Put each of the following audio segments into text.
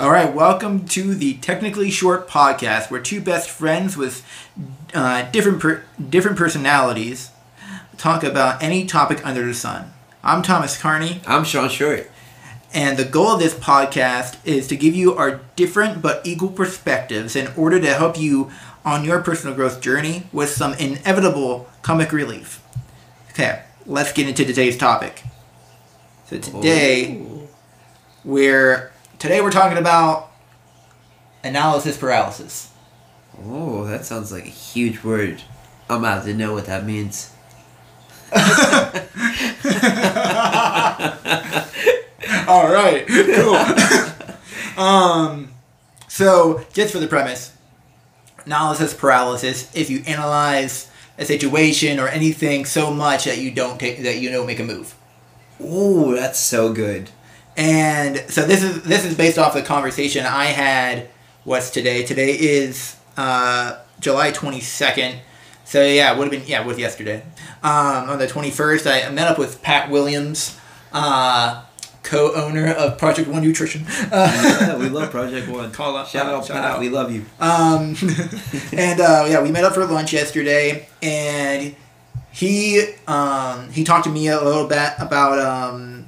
All right, welcome to the Technically Short podcast, where two best friends with uh, different per- different personalities talk about any topic under the sun. I'm Thomas Carney, I'm Shawn Short. and the goal of this podcast is to give you our different but equal perspectives in order to help you on your personal growth journey with some inevitable comic relief. Okay, let's get into today's topic. So today, Ooh. we're today we're talking about analysis paralysis. Oh, that sounds like a huge word. I'm about to know what that means. All right, cool. um, so just for the premise, analysis paralysis. If you analyze a situation or anything so much that you don't take that you don't make a move. Ooh, that's so good. And so this is this is based off the conversation I had. What's today? Today is uh, July twenty second. So yeah, it would have been yeah, it was yesterday. Um, on the twenty first, I met up with Pat Williams, uh, co-owner of Project One Nutrition. yeah, we love Project One. Call out- Shout uh, out, shout Pat. out. We love you. Um, and uh, yeah, we met up for lunch yesterday, and he um, he talked to me a little bit about um,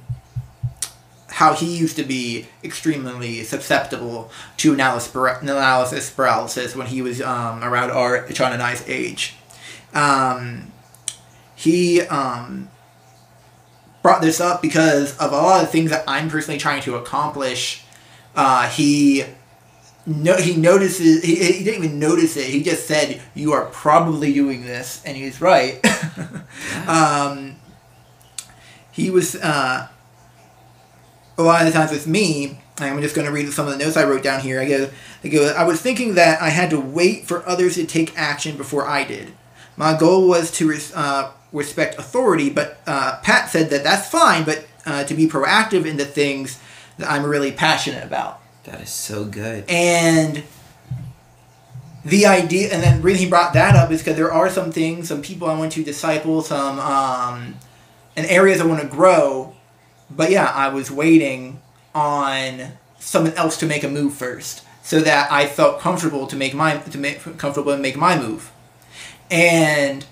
how he used to be extremely susceptible to analysis, paralysis when he was um, around our Shawn and I's age. Um, he um, brought this up because of a lot of things that I'm personally trying to accomplish. Uh, he no, he notices. He, he didn't even notice it. He just said, "You are probably doing this," and he's right. um, he was uh, a lot of the times with me. I'm just going to read some of the notes I wrote down here. I go, I go. I was thinking that I had to wait for others to take action before I did. My goal was to res- uh, respect authority, but uh, Pat said that that's fine, but uh, to be proactive in the things that I'm really passionate about. That is so good. And the idea, and then really he brought that up is because there are some things, some people I want to disciple, some um, and areas I want to grow. But yeah, I was waiting on someone else to make a move first, so that I felt comfortable to make my to make comfortable and make my move. And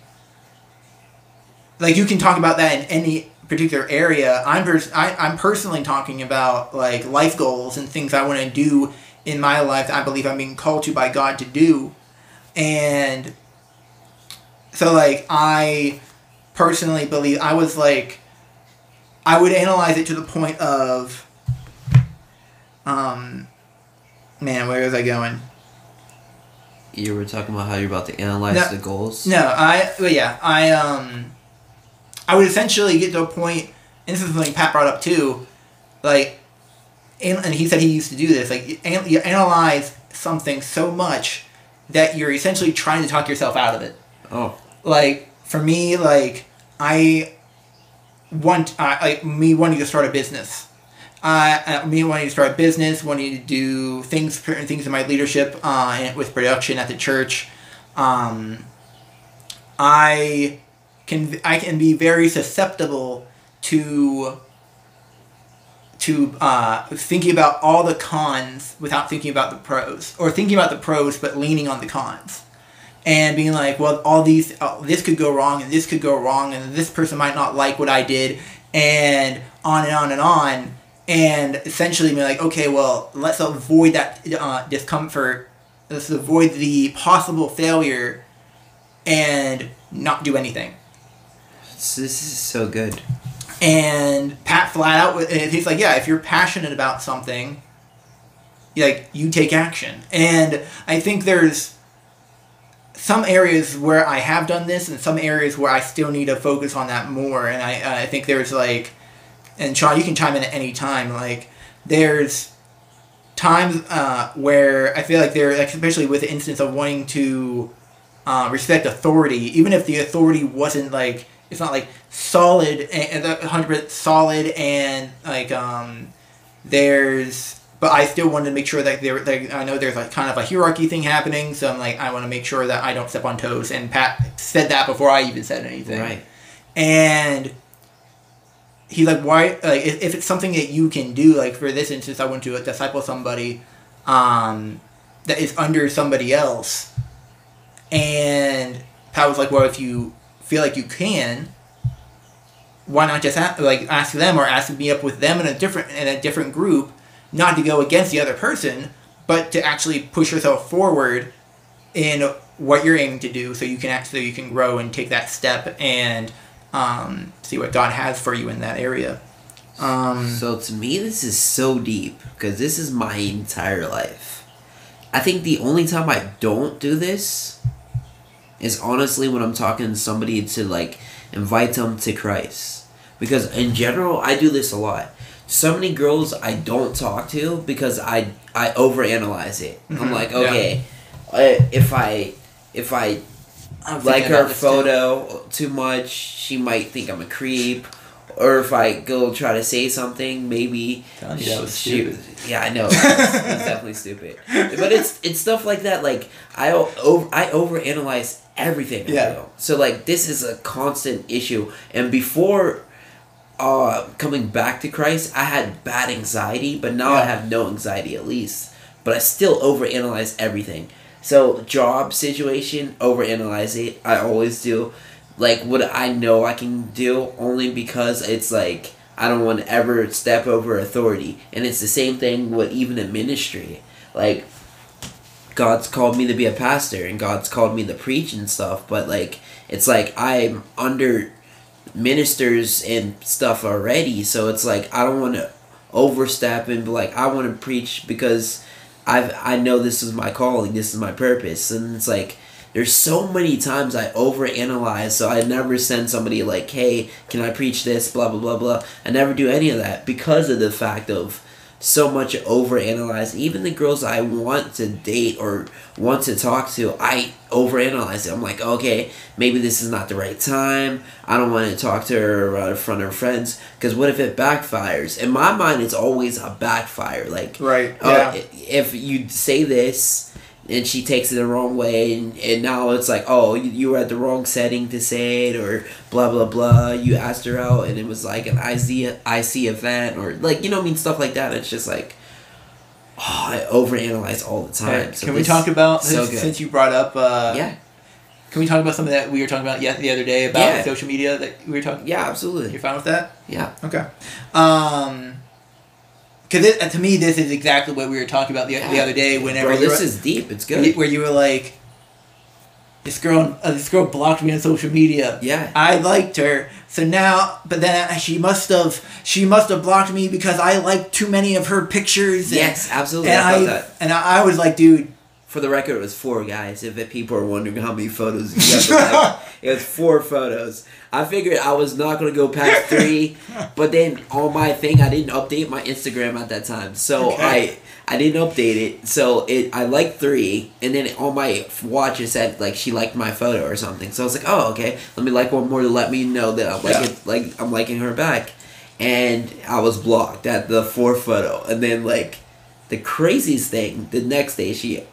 like you can talk about that in any particular area. I'm pers- I, I'm personally talking about like life goals and things I want to do in my life I believe I'm being called to by God to do. And so like I personally believe I was like I would analyze it to the point of um man, where was I going? You were talking about how you're about to analyze No. the goals. No, I well, yeah, I um, I would essentially get to a point, and this is something Pat brought up too, like, and, and he said he used to do this, like, you, an, you analyze something so much that you're essentially trying to talk yourself out of it. Oh, Like for me, like I want, uh, like me wanting to start a business. Uh, uh, me wanting to start a business, wanting to do things, things in my leadership uh, with production at the church. Um, I can I can be very susceptible to to uh, thinking about all the cons without thinking about the pros, or thinking about the pros but leaning on the cons, and being like, well, all these uh, this could go wrong and this could go wrong and this person might not like what I did, and on and on and on, and essentially being like, okay, well, let's avoid that uh, discomfort, let's avoid the possible failure, and not do anything. this, is so good. And Pat flat out, with- and he's like, yeah, if you're passionate about something, like you take action. And I think there's some areas where I have done this, and some areas where I still need to focus on that more. And I, I think there's like, and Shawn, you can chime in at any time. Like, there's times uh, where I feel like there, like especially with the instance of wanting to uh, respect authority, even if the authority wasn't like it's not like solid and hundred percent solid and like um, there's but I still wanted to make sure that there like, I know there's like kind of a hierarchy thing happening, so I'm like I want to make sure that I don't step on toes. And Pat said that before I even said anything, Right. and he's like why like if, if it's something that you can do like for this instance I went to disciple somebody um, that is under somebody else and Pat was like well if you feel like you can why not just ask, like ask them or ask me up with them in a different in a different group not to go against the other person but to actually push yourself forward in what you're aiming to do so you can actually you can grow and take that step and um, see what God has for you in that area. Um, So to me, this is so deep because this is my entire life. I think the only time I don't do this is honestly when I'm talking to somebody to like invite them to Christ. Because in general, I do this a lot. So many girls I don't talk to because I I overanalyze it. I'm Mhm, like, yeah. okay, uh, if I if I I'm like her this too. photo too much, she might think I'm a creep. Or if I go try to say something, maybe that was she- stupid. yeah, I know. It's, it's definitely stupid. But it's it's stuff like that. Like I over I overanalyze everything. Yeah. So like this is a constant issue. And before uh coming back to Christ, I had bad anxiety, but now I have no anxiety at least. But I still overanalyze everything. So job situation, overanalyze it. I always do. Like what I know I can do only because it's like I don't want to ever step over authority. And it's the same thing with even in ministry. Like God's called me to be a pastor and God's called me to preach and stuff, but like it's like I'm under ministers and stuff already, so it's like I don't want to overstep and be like I want to preach because I've I know this is my calling, this is my purpose, and it's like there's so many times I overanalyze, so I never send somebody like, "Hey, can I preach this?" Blah blah blah blah. I never do any of that because of the fact of so much overanalyze. Even the girls I want to date or want to talk to, I overanalyze it. I'm like, okay, maybe this is not the right time. I don't want to talk to her in front of her friends because what if it backfires? In my mind, it's always a backfire. Like, Right. oh, yeah. if you say this and she takes it the wrong way and, and now it's like oh you, you were at the wrong setting to say it or blah blah blah you asked her out and it was like an IC, IC event or like you know I mean stuff like that it's just like oh I overanalyze all the time Okay, So can we talk about so since, since you brought up? Uh, yeah Can we talk about something that we were talking about yet the other day about Yeah. social media that we were talking? yeah absolutely You're fine with that? yeah Okay. Um, because to me, this is exactly what we were talking about the, the other day. Whenever Bro, this were, is deep it's where you- good where you were like, this girl, uh, this girl blocked me on social media. yeah I liked her, so now, but then she must have, she must have blocked me because I liked too many of her pictures. And, yes absolutely and I I, that and I, I was like, dude, For the record, it was four guys. If people are wondering how many photos you have, it was four photos. I figured I was not gonna go past three, but then on my thing, I didn't update my Instagram at that time, so Okay. I I didn't update it. So it I liked three, and then on my watch it said like she liked my photo or something. So I was like, oh okay, let me like one more to let me know that I'm liking like I'm liking her back, and I was blocked at the four photo, and then like the craziest thing the next day she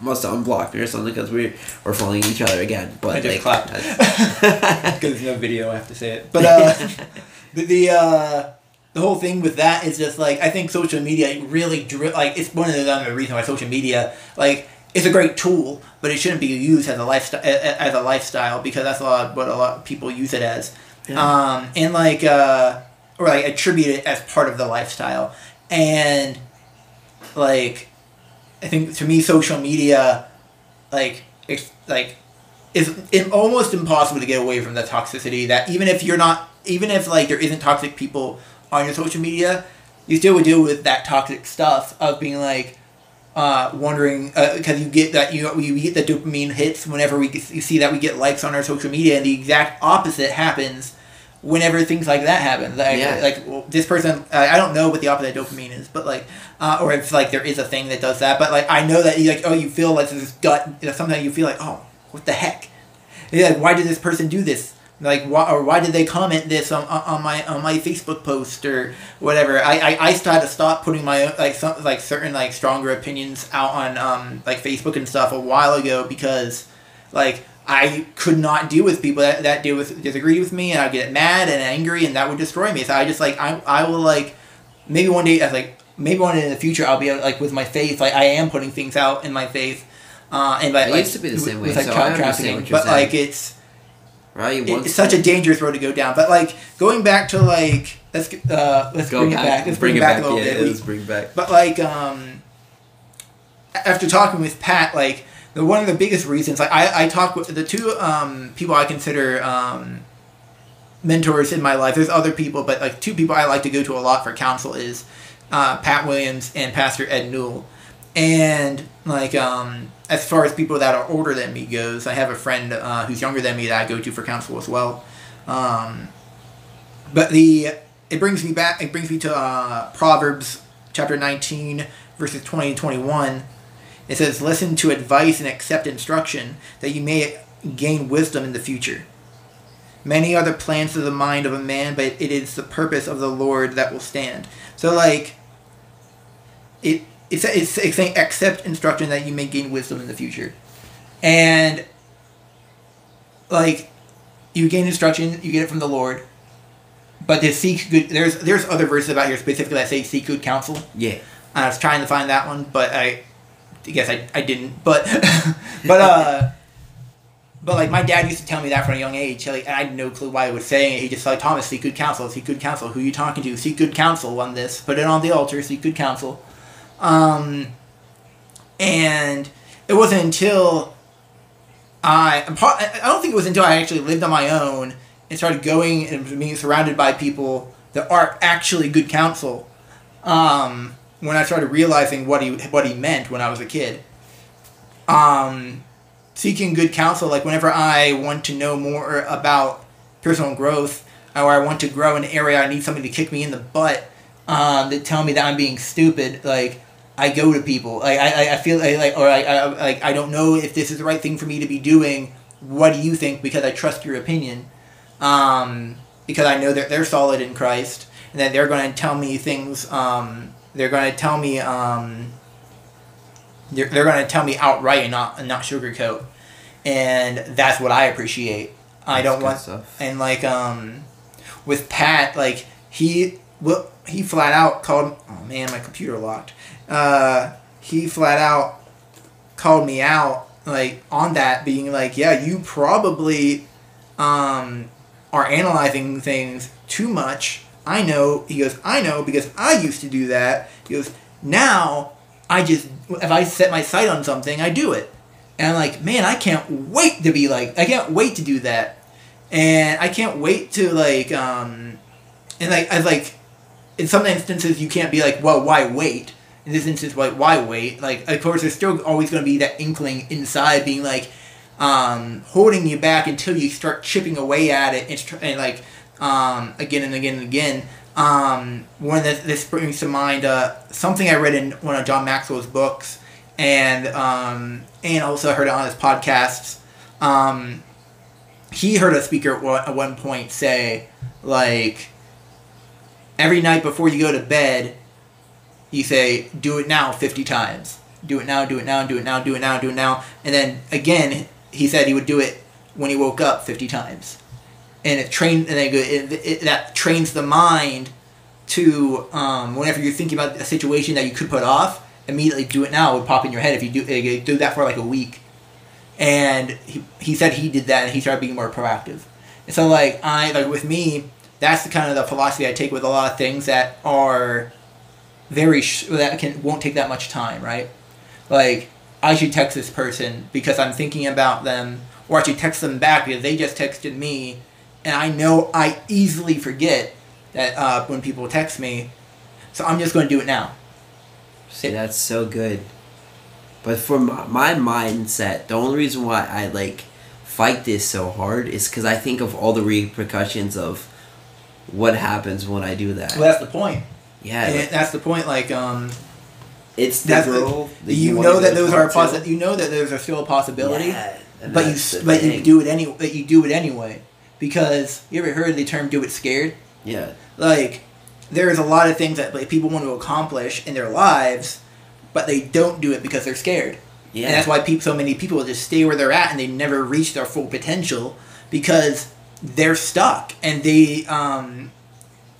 must have unblocked me or something because we're we're following each other again. But I just like, clapped. because there's no video, I have to say it. But uh, the the, uh, the whole thing with that is just like I think social media really dri- like it's one of the um, reason why social media like it's a great tool, but it shouldn't be used as a lifestyle as a lifestyle because that's a lot what a lot of people use it as, Yeah. um, and like uh, or like attribute it as part of the lifestyle, and like I think to me social media like it's like it's, it's almost impossible to get away from the toxicity that even if you're not even if like there isn't toxic people on your social media you still would deal with that toxic stuff of being like uh, wondering because you get that you we get the dopamine hits whenever we you see that we get likes on our social media and the exact opposite happens whenever things like that happen like, Yeah. like this person I I don't know what the opposite of dopamine is but like uh, or if like there is a thing that does that but like I know that you like oh you feel like this gut you know, sometimes you feel like oh what the heck yeah, like, why did this person do this? Like, why or why did they comment this on, on my on my Facebook post or whatever? I I, I started to stop putting my own- like some like certain like stronger opinions out on um like Facebook and stuff a while ago because like I could not deal with people that, that deal with disagree with me and I'd get mad and angry and that would destroy me. So I just like I I will like maybe one day I like maybe one day in the future I'll be like with my faith like I am putting things out in my faith. Uh, and like, I used to be the same way, with, like, so I child trafficking. what you're but saying. like it's Right? It- it's such a dangerous road to go down. But like going back to like let's uh let's go bring back. it back. Let's bring, it back, a little yeah, bit. Let's bring it back. but like um after talking with Pat, like one of the biggest reasons like I, I talk with the two um people I consider um mentors in my life. There's other people, but like two people I like to go to a lot for counsel is uh, Pat Williams and Pastor Ed Newell. And like um as far as people that are older than me goes, I have a friend uh, who's younger than me that I go to for counsel as well. Um, but the it brings me back. It brings me to uh, Proverbs chapter nineteen, verses twenty and twenty one. It says, "Listen to advice and accept instruction, that you may gain wisdom in the future." Many are the plans of the mind of a man, but it is the purpose of the Lord that will stand. So, like, it it's it's, it's saying accept instruction that you may gain wisdom in the future, and like, you gain instruction, you get it from the Lord, but to seek good. There's there's other verses about here specifically that say seek good counsel. Yeah. I was trying to find that one, but I, Guess I, I didn't. But but uh, but like my dad used to tell me that from a young age. Like and I had no clue why he was saying it. He just like Thomas, seek good counsel, seek good counsel. Who you talking to? Seek good counsel on this. Put it on the altar. Seek good counsel. Um, and it wasn't until I I don't think it was until I actually lived on my own and started going and being surrounded by people that are actually good counsel. Um, when I started realizing what he what he meant when I was a kid. Um, seeking good counsel, like whenever I want to know more about personal growth, or I want to grow in an area, I need somebody to kick me in the butt, um, that tell me that I'm being stupid. Like I go to people, like I, I- feel like, like or I, I like I don't know if this is the right thing for me to be doing. What do you think? Because I trust your opinion, um, because I know that they're solid in Christ, and that they're going to tell me things. Um, they're going to tell me. Um, they're, they're going to tell me outright and not and not sugarcoat, and that's what I appreciate. I That's don't want stuff. and like um, with Pat, like he well he flat out called. Oh man, my computer locked. Uh, he flat out called me out like on that, being like, yeah, you probably um are analyzing things too much. I know. He goes, I know because I used to do that. He goes, now I just if I set my sight on something, I do it. And I'm like, man, I can't wait to be like, I can't wait to do that. And I can't wait to like, um, and like, I like, in some instances you can't be like, well, why wait? In this instance, like, why wait? Like, of course, there's still always going to be that inkling inside being like, um, holding you back until you start chipping away at it and, and like, um, again and again and again. Um, one that this brings to mind uh, something I read in one of John Maxwell's books, and um, and also heard it on his podcasts. Um, he heard a speaker at one point say, like, every night before you go to bed, you say, "Do it now" fifty times. Do it now. Do it now. Do it now. Do it now. Do it now. And then again, he said he would do it when he woke up fifty times and it trained and it, it, that trains the mind to um, whenever you're thinking about a situation that you could put off immediately do it now. It would pop in your head if you do do that for like a week. And he, he said he did that and he started being more proactive. And so like i like with me that's the kind of the philosophy i take with a lot of things that are very sh- that can won't take that much time right? Like i should text this person because i'm thinking about them or i should text them back because they just texted me and I know I easily forget that uh, when people text me, so I'm just going to do it now. See, that's so good. But for my, my mindset, the only reason why I like fight this so hard is because I think of all the repercussions of what happens when I do that. Well, that's the point. yeah, And like, that's the point. Like, um, it's the the- girl. that you, wanna know that those are a possi- You know that those are still a possibility, Yeah, but you the but you do it any that you do it anyway because you ever heard the term "do it scared"? Yeah, like there's a lot of things that like people want to accomplish in their lives but they don't do it because they're scared Yeah. And that's why peop so many people just stay where they're at and they never reach their full potential because they're stuck and they um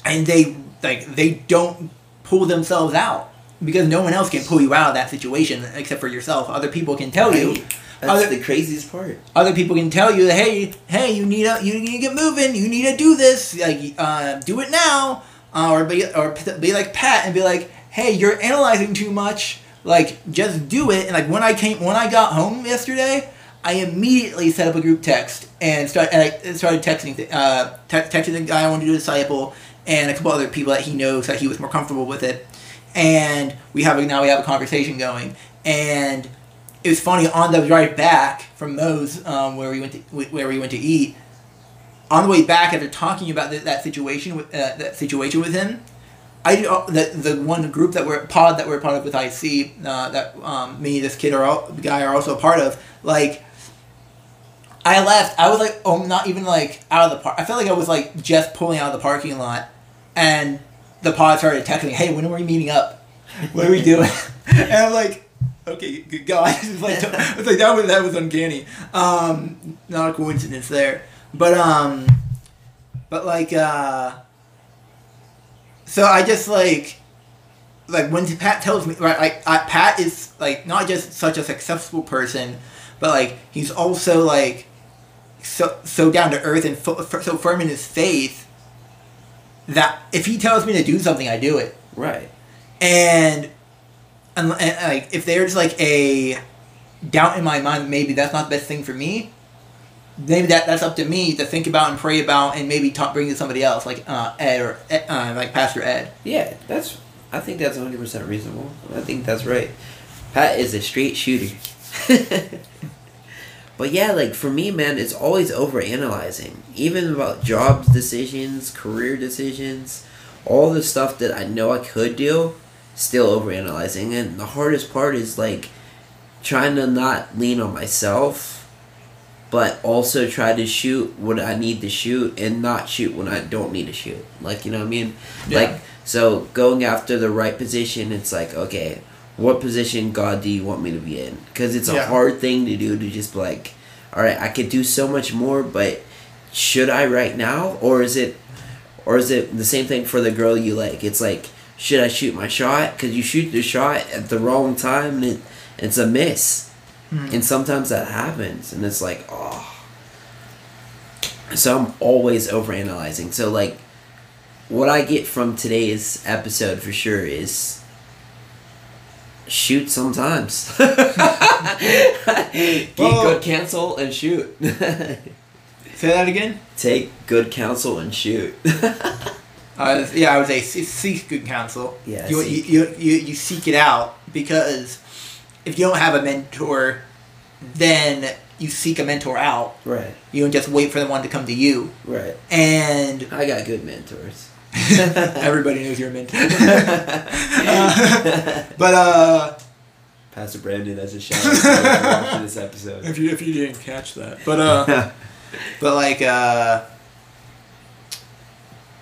and they like they don't pull themselves out because no one else can pull you out of that situation except for yourself. Other people can tell you. That's Other, the craziest part. other people can tell you hey hey you need to you need to get moving you need to do this like uh, do it now. Uh, or be or be like Pat and be like hey you're analyzing too much like just do it. And like when I came when I got home yesterday I immediately set up a group text and start and I started texting uh, te- texting the guy I wanted to do disciple and a couple other people that he knows that he was more comfortable with it. And we have a, now we have a conversation going. And it was funny on the drive back from Moe's, um, where we went to where we went to eat. On the way back, after talking about th- that situation with uh, that situation with him, I uh, the the one group that we're pod that we're part of with IC uh, that um, me this kid all, guy are also a part of. Like, I left. I was like, oh, I'm not even like out of the park. I felt like I was like just pulling out of the parking lot, and the pod started texting "Hey, when are we meeting up? What are we doing?" and I'm like okay, good God. it's like, it's like that was that was uncanny. Um, not a coincidence there, but um, but like uh, so I just like like when Pat tells me right, like I, Pat is like not just such a successful person, but like he's also like so so down to earth and fo- so firm in his faith that if he tells me to do something, I do it. Right. And and, like if there's like a doubt in my mind maybe that's not the best thing for me maybe that that's up to me to think about and pray about and maybe talk bring to somebody else like uh, ed or uh, like pastor ed Yeah, that's. I think that's 100 percent reasonable. I think that's right. Pat is a straight shooter. but yeah, like for me, man, it's always over analyzing. Even about jobs decisions, career decisions, all the stuff that I know I could do, still over analyzing. And the hardest part is like trying to not lean on myself but also try to shoot what I need to shoot and not shoot when I don't need to shoot. Like, you know what I mean? Yeah. Like, so going after the right position, it's like, okay, what position, God, do you want me to be in? Because it's a Yeah. hard thing to do to just be like, all right, I could do so much more, but should I right now? Or is it, or is it the same thing for the girl you like? It's like, should I shoot my shot? Because you shoot the shot at the wrong time and it, it's a miss. Hmm. And sometimes that happens, and it's like, oh. So I'm always overanalyzing. So, like, what I get from today's episode for sure is shoot sometimes. Get Whoa. good counsel and shoot. say that again Take good counsel and shoot. uh, yeah i would say seek good counsel Yeah, you, seek. You, you, you, you seek it out because if you don't have a mentor then you seek a mentor out right, you don't just wait for the one to come to you right. and I got good mentors. everybody knows you're a mentor but uh Pastor Brandon, that's a shout out for this episode. If you if you didn't catch that, but uh, but like uh,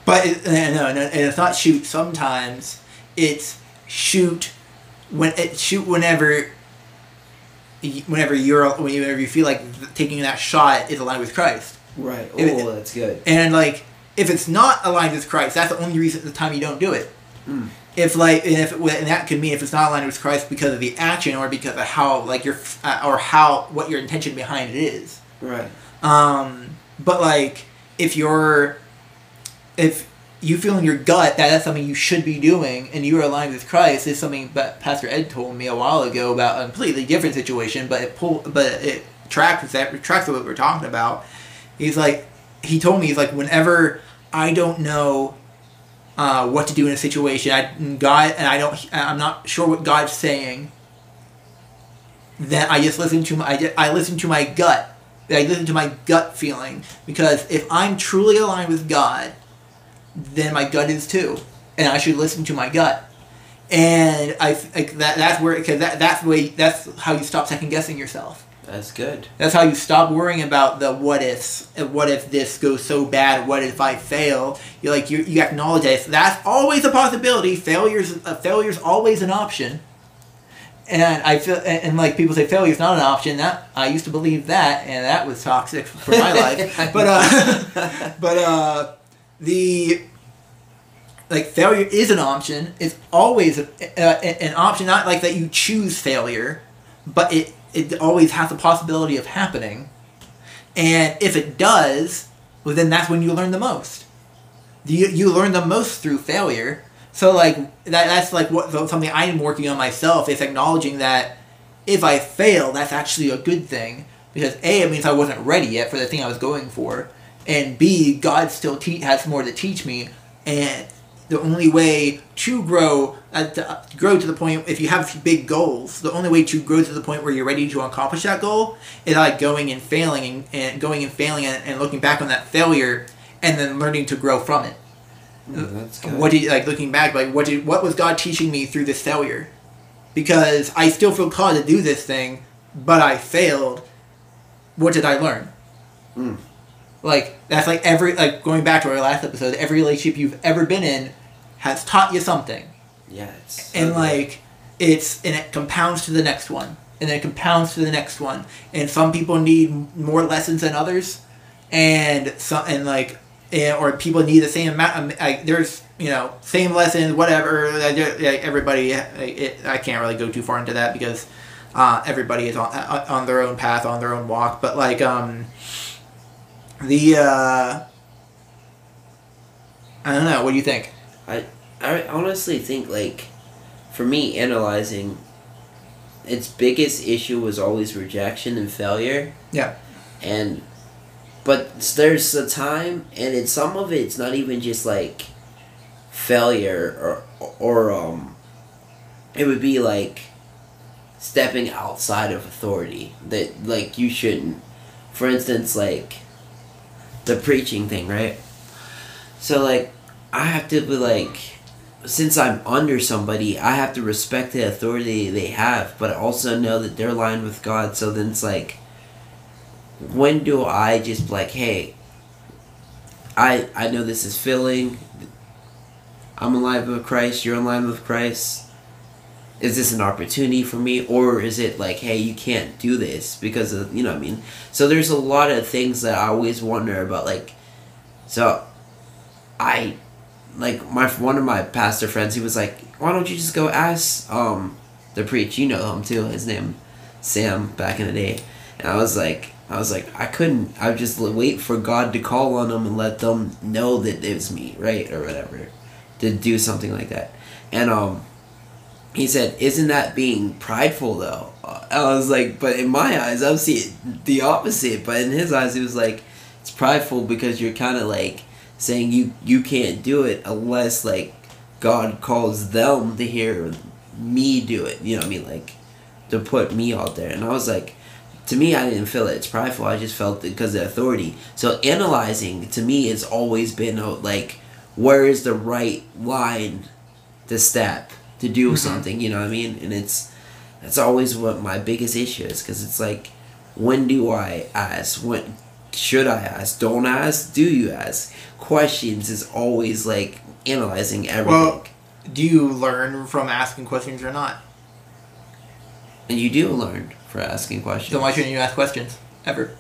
but it, no, no, and it's not shoot. Sometimes it's shoot when it shoot whenever. Whenever you're, whenever you feel like taking that shot is aligned with Christ, Right. Oh, that's good. and like if it's not aligned with Christ, that's the only reason the time you don't do it. Mm. If like and if and that could mean if it's not aligned with Christ because of the action or because of how like your uh, or how what your intention behind it is. Right. Um, but like if you're if you feel in your gut that that's something you should be doing and you are aligned with Christ is something that Pastor Ed told me a while ago about a completely different situation, but it pull but it tracks with that tracks with what we're talking about. He's like he told me he's like whenever I don't know uh, what to do in a situation, I God and I don't I'm not sure what God's saying. Then I just listen to my I, I listen to my gut. I listen to my gut feeling because if I'm truly aligned with God, then my gut is too, and I should listen to my gut. And I like that. That's where because that that's the way that's how you stop second guessing yourself. That's good. That's how you stop worrying about the what ifs. What if this goes so bad? What if I fail? You like you, you acknowledge that that's always a possibility. Failures a failure's always an option. and I feel and, and, like people say failure is not an option. That I used to believe that, and that was toxic for my life. But uh, but uh, the like failure is an option. It's always a, an option, not like that you choose failure, but it it always has the possibility of happening. And if it does, well, then that's when you learn the most. You, you learn the most through failure. So like that that's like what something I'm working on myself is acknowledging that if I fail, that's actually a good thing because a it means I wasn't ready yet for the thing I was going for, and b God still te- has more to teach me, and the only way to grow to uh, grow to the point if you have big goals the only way to grow to the point where you're ready to accomplish that goal is like going and failing and, and going and failing and, and, looking back on that failure and then learning to grow from it. Mm, what did like looking back like what did what was god teaching me through this failure? Because i still feel called to do this thing but i failed. What did i learn? Mm. Like that's like every like going back to our last episode, every relationship you've ever been in has taught you something. Yeah, so and like it's and it compounds to the next one, and then it compounds to the next one. And some people need more lessons than others, and some and like and, or people need the same amount. Like there's you know same lessons, whatever. Like, everybody, it, I can't really go too far into that because uh, everybody is on on their own path, on their own walk. But like um the uh, I don't know. What do you think? I I honestly think like, for me, analyzing. Its biggest issue was always rejection and failure. Yeah. And, but there's a time, and in some of it, it's not even just like failure or or um. It would be like stepping outside of authority that like you shouldn't. For instance, like the preaching thing, right? So like I have to be like since I'm under somebody, I have to respect the authority they have, but also know that they're aligned with God. So then it's like when do I just like, hey, I I know this is filling. I'm alive with Christ, you're aligned with Christ is this an opportunity for me or is it like hey you can't do this because of you know i mean? So there's a lot of things that i always wonder about like so i like my one of my pastor friends he was like why don't you just go ask um the preach you know him too. His name sam back in the day. And i was like i was like i couldn't i would just wait for god to call on them and let them know that it was me right or whatever to do something like that. And um he said, "Isn't that being prideful though?" I was like, "But in my eyes, I see it the opposite." But in his eyes, he was like, "It's prideful because you're kind of like saying you you can't do it unless like God calls them to hear me do it." You know what I mean? Like to put me out there, and I was like. To me, I didn't feel it. It's prideful. I just felt it because of authority. So analyzing to me has always been like, where is the right line to step? To do mm-hmm. something. You know what I mean? And it's that's always what my biggest issue is because it's like, when do I ask? When should I ask? Don't ask? Do you ask? Questions is always like analyzing everything. Well, do you learn from asking questions or not? And you do learn for asking questions. So why shouldn't you ask questions ever?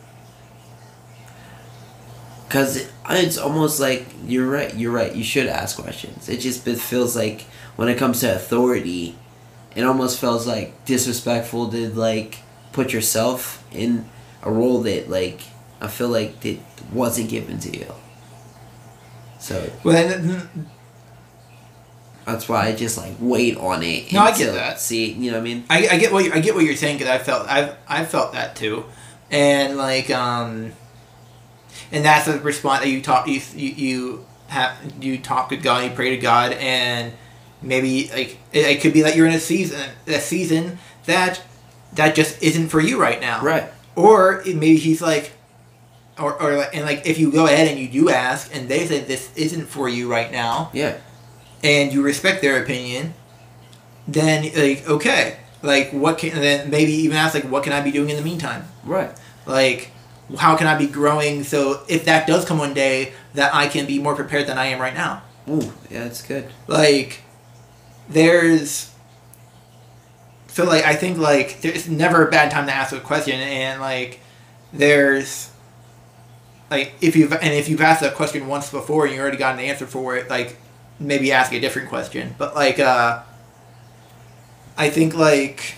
Because it's almost like you're right. You're right. You should ask questions. It just it feels like when it comes to authority, it almost feels like disrespectful to like put yourself in a role that like I feel like it wasn't given to you. So well, that's why I just like wait on it. No, I get that. See, you know what I mean? I, I get what you, I get what you're saying because I felt I I felt that too, and like um, and that's the response that you talk you you, you have you talk to God, you pray to God, and maybe like it, it, could be that you're in a season a season that that just isn't for you right now. Right. Or maybe he's like or, or and like if you go ahead and you do ask and they say this isn't for you right now yeah. and you respect their opinion then like okay. Like what can then maybe even ask like what can i be doing in the meantime? Right. Like how can i be growing? So if that does come one day that i can be more prepared than i am right now. Ooh, yeah that's good. Like there's so like I think like there's never a bad time to ask a question, and like there's like if you've and if you've asked a question once before and you already got an answer for it, like maybe ask a different question. But like uh, I think like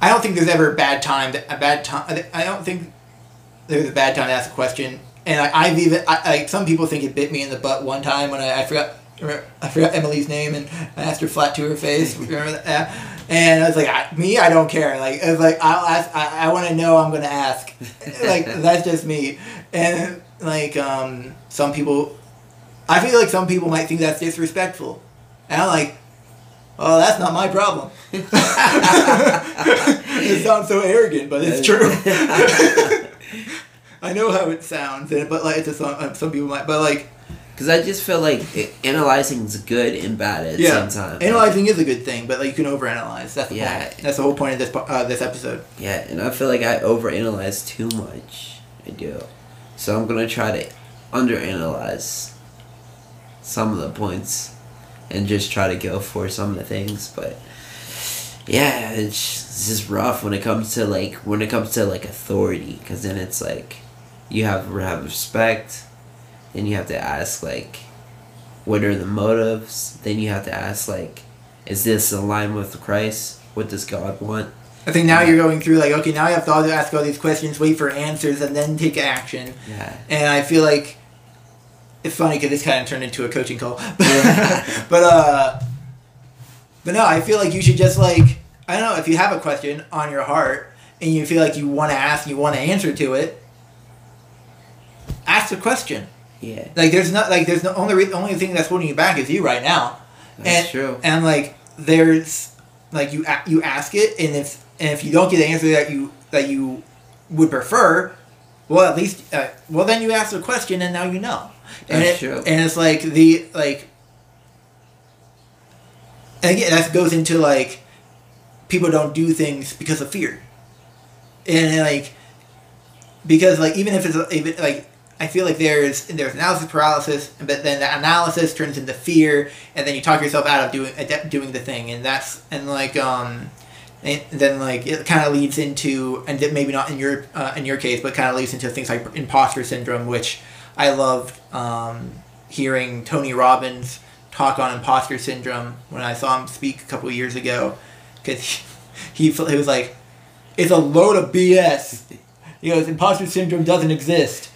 I don't think there's ever a bad time. To, a bad time. I don't think there's a bad time to ask a question. And I, I've even I, like some people think it bit me in the butt one time when I, I forgot I forgot Emily's name and I asked her flat to her face. Remember that? And I was like, I, me, I don't care. Like, I was like, I'll ask. I, I want to know. I'm gonna ask. like, that's just me. And like, um, some people, I feel like some people might think that's disrespectful. And I'm like, oh, that's not my problem. it sounds so arrogant, but it's true. I know how it sounds, but like, it's a, some some people might, but like because I just feel like analyzing is good and bad at the yeah. same time. Analyzing is a good thing, but like you can overanalyze. That's the Yeah. point. That's the whole point of this uh, this episode. Yeah, and I feel like I overanalyze too much. I do. So I'm gonna try to underanalyze some of the points and just try to go for some of the things, but yeah, it's, it's just rough when it comes to like when it comes to like authority, because then it's like you have to have respect, then you have to ask like, what are the motives? Then you have to ask like, is this aligned with Christ? What does God want? I think now you're going through like okay, now you have to ask all these questions, wait for answers, and then take action. Yeah. And I feel like it's funny because this kind of turned into a coaching call, but uh, but no, I feel like you should just like I don't know if you have a question on your heart and you feel like you want to ask, you want to answer to it. Ask the question. Yeah. Like there's not like there's the only re- only thing that's holding you back is you right now. That's and, true. And like there's like you a- you ask it and if and if you don't get the answer that you that you would prefer, well at least uh, well then you ask the question and now you know. And That's it, true. And it's like the like. And again, that goes into like, people don't do things because of fear. And like, because like even if it's even like I feel like there's there's analysis paralysis, but then the analysis turns into fear, and then you talk yourself out of doing doing the thing, and that's and like um, and then like it kind of leads into and maybe not in your uh, in your case, but kind of leads into things like imposter syndrome, which I loved um, hearing Tony Robbins talk on imposter syndrome when I saw him speak a couple of years ago, because he, he he was like, it's a load of BS. He goes, imposter syndrome doesn't exist.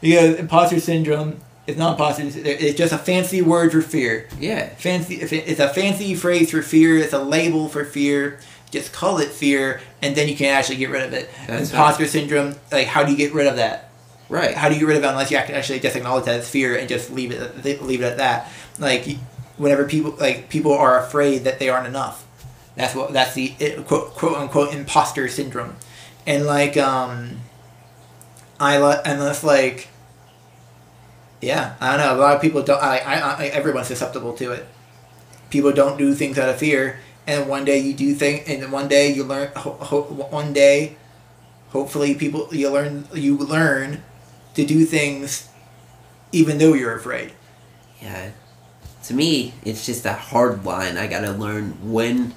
He goes, imposter syndrome is not imposter. Syndrome it's just a fancy word for fear. Yeah. Fancy. It's a fancy phrase for fear. It's a label for fear. Just call it fear, and then you can actually get rid of it. That's imposter syndrome. Like, how do you get rid of that? Right. How do you get rid of it unless you actually just acknowledge that it's fear and just leave it leave it at that? Like, whenever people like people are afraid that they aren't enough. That's what that's the quote quote unquote imposter syndrome, and like um. I li- and that's like. Yeah, I don't know. A lot of people don't. I, I, I everyone's susceptible to it. People don't do things out of fear, and one day you do things, and one day you learn. Ho- ho- one day, hopefully, people you learn you learn to do things, even though you're afraid. Yeah. To me, it's just that hard line. I gotta learn when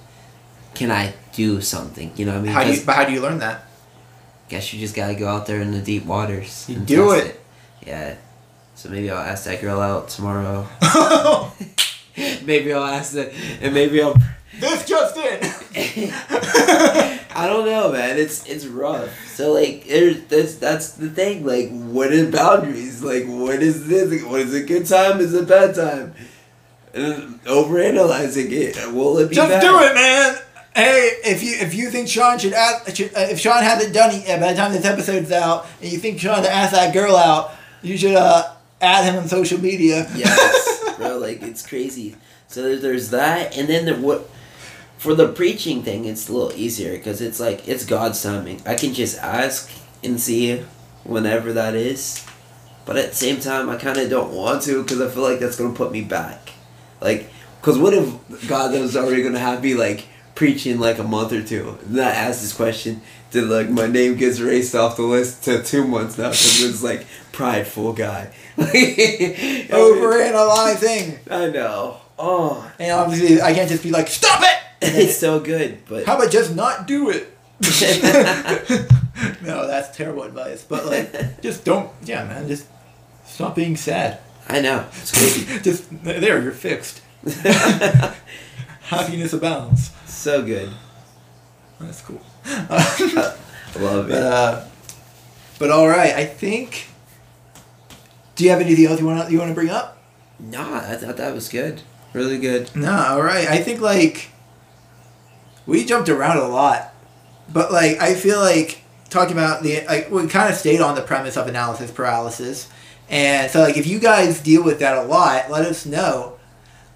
can I do something. You know what I mean? How do you? But how do you learn that? guess you just gotta go out there in the deep waters. You and do test it. Yeah. So maybe I'll ask that girl out tomorrow. maybe I'll ask that, and maybe I'll. this just in. I don't know, man. It's it's rough. So like, there's that's that's the thing. Like, what is boundaries? Like, what is this? What is a good time? Is a bad time? And overanalyzing it. Will it be Just bad? do it, man. Hey, if you if you think Shawn should ask, should, uh, if Shawn hasn't done it yet by the time this episode's out, and you think Shawn to ask that girl out, you should uh, add him on social media. Yes, bro. Like it's crazy. So there's that, and then the what. For the preaching thing, it's a little easier because it's like it's God's timing. I can just ask and see whenever that is, but at the same time, I kind of don't want to because I feel like that's gonna put me back. Like, because what if God was already gonna have me like preaching like a month or two, and then I ask this question, then like my name gets erased off the list to two months now because it's like prideful guy. Overanalyzing. Thing. I know. Oh, And obviously, I can't just be like, stop it! It's so good, but How about just not do it? no, that's terrible advice. But like, just don't. Yeah, man, just stop being sad. I know it's crazy. just there, you're fixed. Happiness abounds. so good. That's cool. Love but it. uh, but all right, I think. Do you have anything else you want you want to bring up? Nah, I thought that was good. Really good. No, all right. I think like we jumped around a lot, but like I feel like talking about the like we kind of stayed on the premise of analysis paralysis, and so like if you guys deal with that a lot, let us know.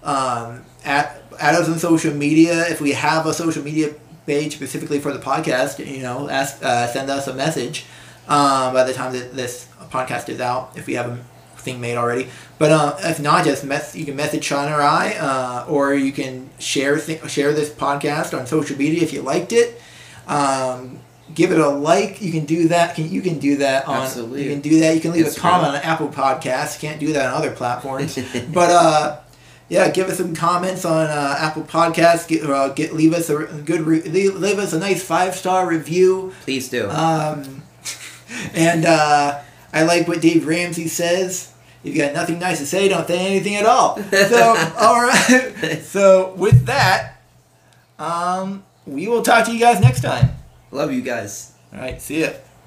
Um, at add us on social media if we have a social media page specifically for the podcast. You know, ask uh, send us a message um, by the time that this podcast is out if we have a thing made already. But uh, if not, just mess, you can message Shawn or I, uh, or you can share th- share this podcast on social media if you liked it. Um, give it a like. You can do that. Can you can do that on? Absolutely. You can do that. You can leave a comment on Apple Podcasts. You can't do that on other platforms. but uh, yeah, give us some comments on uh, Apple Podcasts. Get, uh, get leave us a good re- leave, leave us a nice five star review. Please do. Um, and uh, I like what Dave Ramsey says. If you got nothing nice to say, don't say anything at all. So, all right. So, with that, um, we will talk to you guys next time. Love you guys. All right. See ya.